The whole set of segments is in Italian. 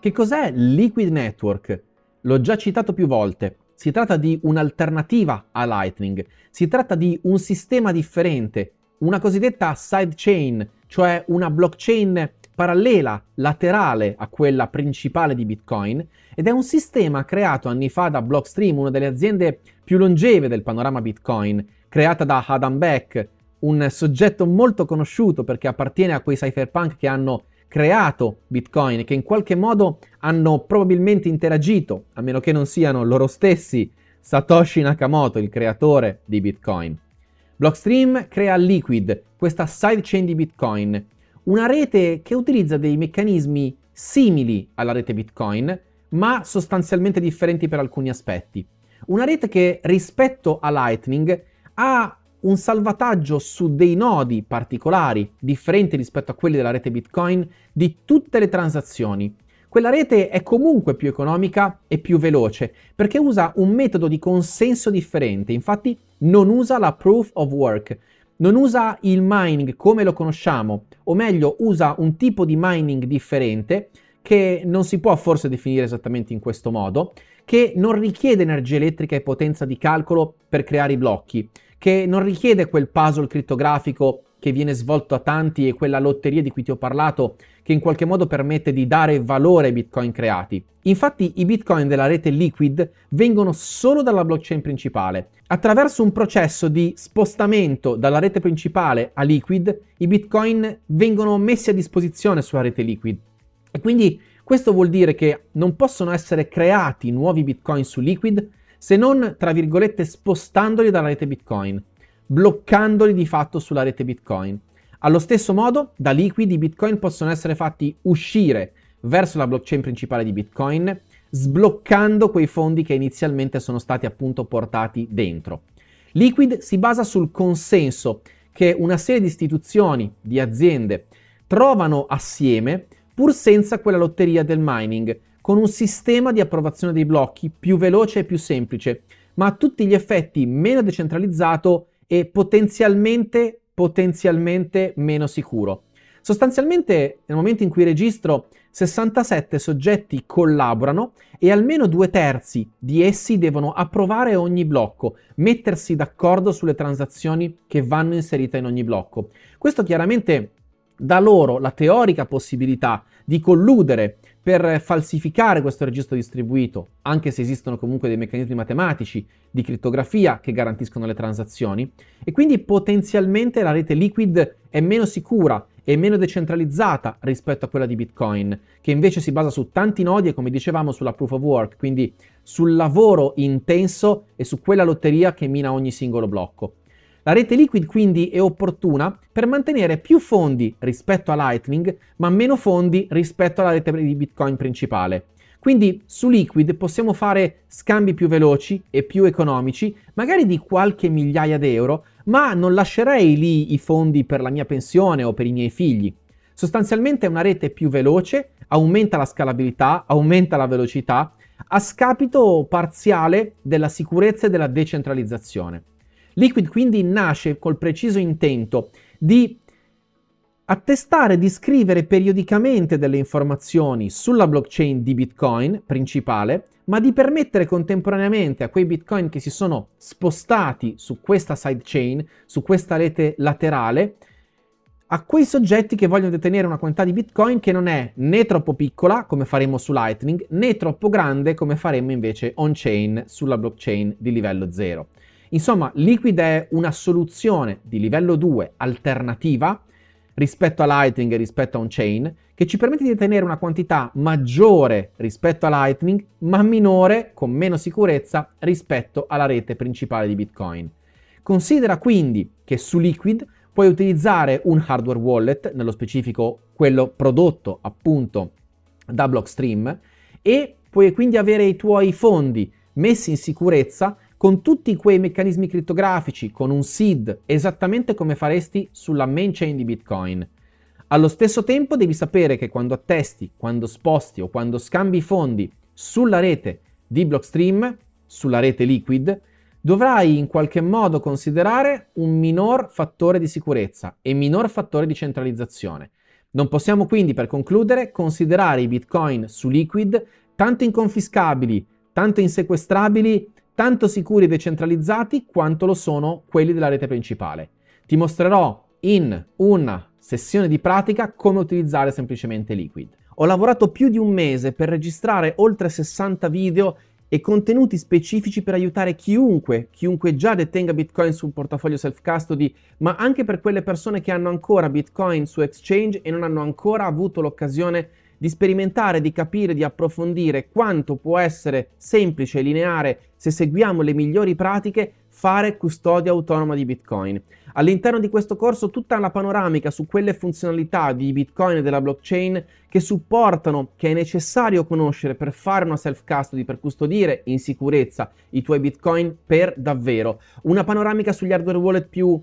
Che cos'è Liquid Network? L'ho già citato più volte. Si tratta di un'alternativa a Lightning, si tratta di un sistema differente, una cosiddetta sidechain, cioè una blockchain parallela, laterale a quella principale di Bitcoin, ed è un sistema creato anni fa da Blockstream, una delle aziende più longeve del panorama Bitcoin, creata da Adam Beck, un soggetto molto conosciuto perché appartiene a quei cypherpunk che hanno creato Bitcoin, che in qualche modo hanno probabilmente interagito, a meno che non siano loro stessi Satoshi Nakamoto, il creatore di Bitcoin. Blockstream crea Liquid, questa sidechain di Bitcoin, una rete che utilizza dei meccanismi simili alla rete Bitcoin, ma sostanzialmente differenti per alcuni aspetti. Una rete che rispetto a Lightning ha un salvataggio su dei nodi particolari, differenti rispetto a quelli della rete Bitcoin, di tutte le transazioni. Quella rete è comunque più economica e più veloce perché usa un metodo di consenso differente, infatti non usa la proof of work, non usa il mining come lo conosciamo, o meglio usa un tipo di mining differente che non si può forse definire esattamente in questo modo, che non richiede energia elettrica e potenza di calcolo per creare i blocchi, che non richiede quel puzzle crittografico che viene svolto a tanti e quella lotteria di cui ti ho parlato che in qualche modo permette di dare valore ai bitcoin creati. Infatti i bitcoin della rete Liquid vengono solo dalla blockchain principale. Attraverso un processo di spostamento dalla rete principale a Liquid, i bitcoin vengono messi a disposizione sulla rete Liquid. E quindi questo vuol dire che non possono essere creati nuovi bitcoin su Liquid se non, tra virgolette, spostandoli dalla rete bitcoin, bloccandoli di fatto sulla rete bitcoin. Allo stesso modo, da Liquid i bitcoin possono essere fatti uscire verso la blockchain principale di Bitcoin, sbloccando quei fondi che inizialmente sono stati appunto portati dentro. Liquid si basa sul consenso che una serie di istituzioni, di aziende, trovano assieme pur senza quella lotteria del mining, con un sistema di approvazione dei blocchi più veloce e più semplice, ma a tutti gli effetti meno decentralizzato e potenzialmente potenzialmente meno sicuro. Sostanzialmente, nel momento in cui registro, 67 soggetti collaborano e almeno due terzi di essi devono approvare ogni blocco, mettersi d'accordo sulle transazioni che vanno inserite in ogni blocco. Questo chiaramente dà loro la teorica possibilità di colludere per falsificare questo registro distribuito, anche se esistono comunque dei meccanismi matematici di crittografia che garantiscono le transazioni, e quindi potenzialmente la rete Liquid è meno sicura e meno decentralizzata rispetto a quella di Bitcoin, che invece si basa su tanti nodi e come dicevamo sulla proof of work, quindi sul lavoro intenso e su quella lotteria che mina ogni singolo blocco. La rete Liquid quindi è opportuna per mantenere più fondi rispetto a Lightning, ma meno fondi rispetto alla rete di Bitcoin principale. Quindi su Liquid possiamo fare scambi più veloci e più economici, magari di qualche migliaia d'euro, ma non lascerei lì i fondi per la mia pensione o per i miei figli. Sostanzialmente è una rete più veloce, aumenta la scalabilità, aumenta la velocità, a scapito parziale della sicurezza e della decentralizzazione. Liquid quindi nasce col preciso intento di attestare di scrivere periodicamente delle informazioni sulla blockchain di Bitcoin principale, ma di permettere contemporaneamente a quei Bitcoin che si sono spostati su questa sidechain, su questa rete laterale, a quei soggetti che vogliono detenere una quantità di Bitcoin che non è né troppo piccola, come faremo su Lightning, né troppo grande, come faremo invece on-chain sulla blockchain di livello 0. Insomma, Liquid è una soluzione di livello 2 alternativa rispetto a Lightning e rispetto a on-chain che ci permette di ottenere una quantità maggiore rispetto a Lightning, ma minore, con meno sicurezza, rispetto alla rete principale di Bitcoin. Considera quindi che su Liquid puoi utilizzare un hardware wallet, nello specifico quello prodotto appunto da Blockstream, e puoi quindi avere i tuoi fondi messi in sicurezza con tutti quei meccanismi crittografici, con un SID, esattamente come faresti sulla main chain di Bitcoin. Allo stesso tempo devi sapere che quando attesti, quando sposti o quando scambi fondi sulla rete di Blockstream, sulla rete Liquid, dovrai in qualche modo considerare un minor fattore di sicurezza e minor fattore di centralizzazione. Non possiamo quindi, per concludere, considerare i bitcoin su Liquid tanto inconfiscabili, tanto insequestrabili, tanto sicuri e decentralizzati quanto lo sono quelli della rete principale. Ti mostrerò in una sessione di pratica come utilizzare semplicemente Liquid. Ho lavorato più di un mese per registrare oltre 60 video e contenuti specifici per aiutare chiunque, chiunque già detenga Bitcoin sul portafoglio self-custody, ma anche per quelle persone che hanno ancora Bitcoin su exchange e non hanno ancora avuto l'occasione di sperimentare, di capire, di approfondire quanto può essere semplice e lineare se seguiamo le migliori pratiche fare custodia autonoma di Bitcoin. All'interno di questo corso tutta la panoramica su quelle funzionalità di Bitcoin e della blockchain che supportano, che è necessario conoscere per fare una self-custody, per custodire in sicurezza i tuoi Bitcoin per davvero. Una panoramica sugli hardware wallet più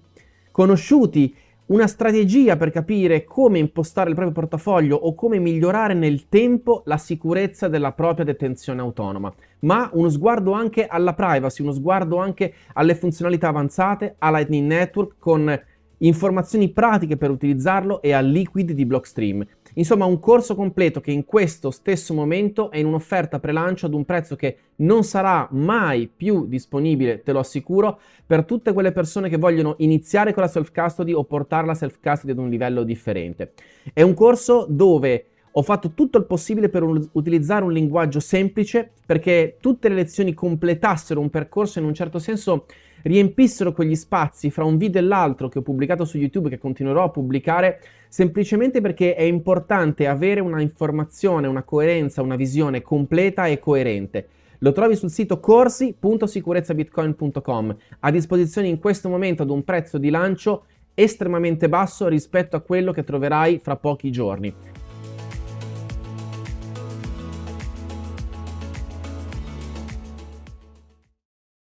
conosciuti una strategia per capire come impostare il proprio portafoglio o come migliorare nel tempo la sicurezza della propria detenzione autonoma, ma uno sguardo anche alla privacy, uno sguardo anche alle funzionalità avanzate, a Lightning Network con informazioni pratiche per utilizzarlo e al liquid di Blockstream. Insomma, un corso completo che in questo stesso momento è in un'offerta pre-lancio ad un prezzo che non sarà mai più disponibile, te lo assicuro, per tutte quelle persone che vogliono iniziare con la self-custody o portare la self-custody ad un livello differente. È un corso dove ho fatto tutto il possibile per un, utilizzare un linguaggio semplice perché tutte le lezioni completassero un percorso in un certo senso riempissero quegli spazi fra un video e l'altro che ho pubblicato su YouTube e che continuerò a pubblicare semplicemente perché è importante avere una informazione, una coerenza, una visione completa e coerente. Lo trovi sul sito corsi.sicurezzabitcoin.com a disposizione in questo momento ad un prezzo di lancio estremamente basso rispetto a quello che troverai fra pochi giorni.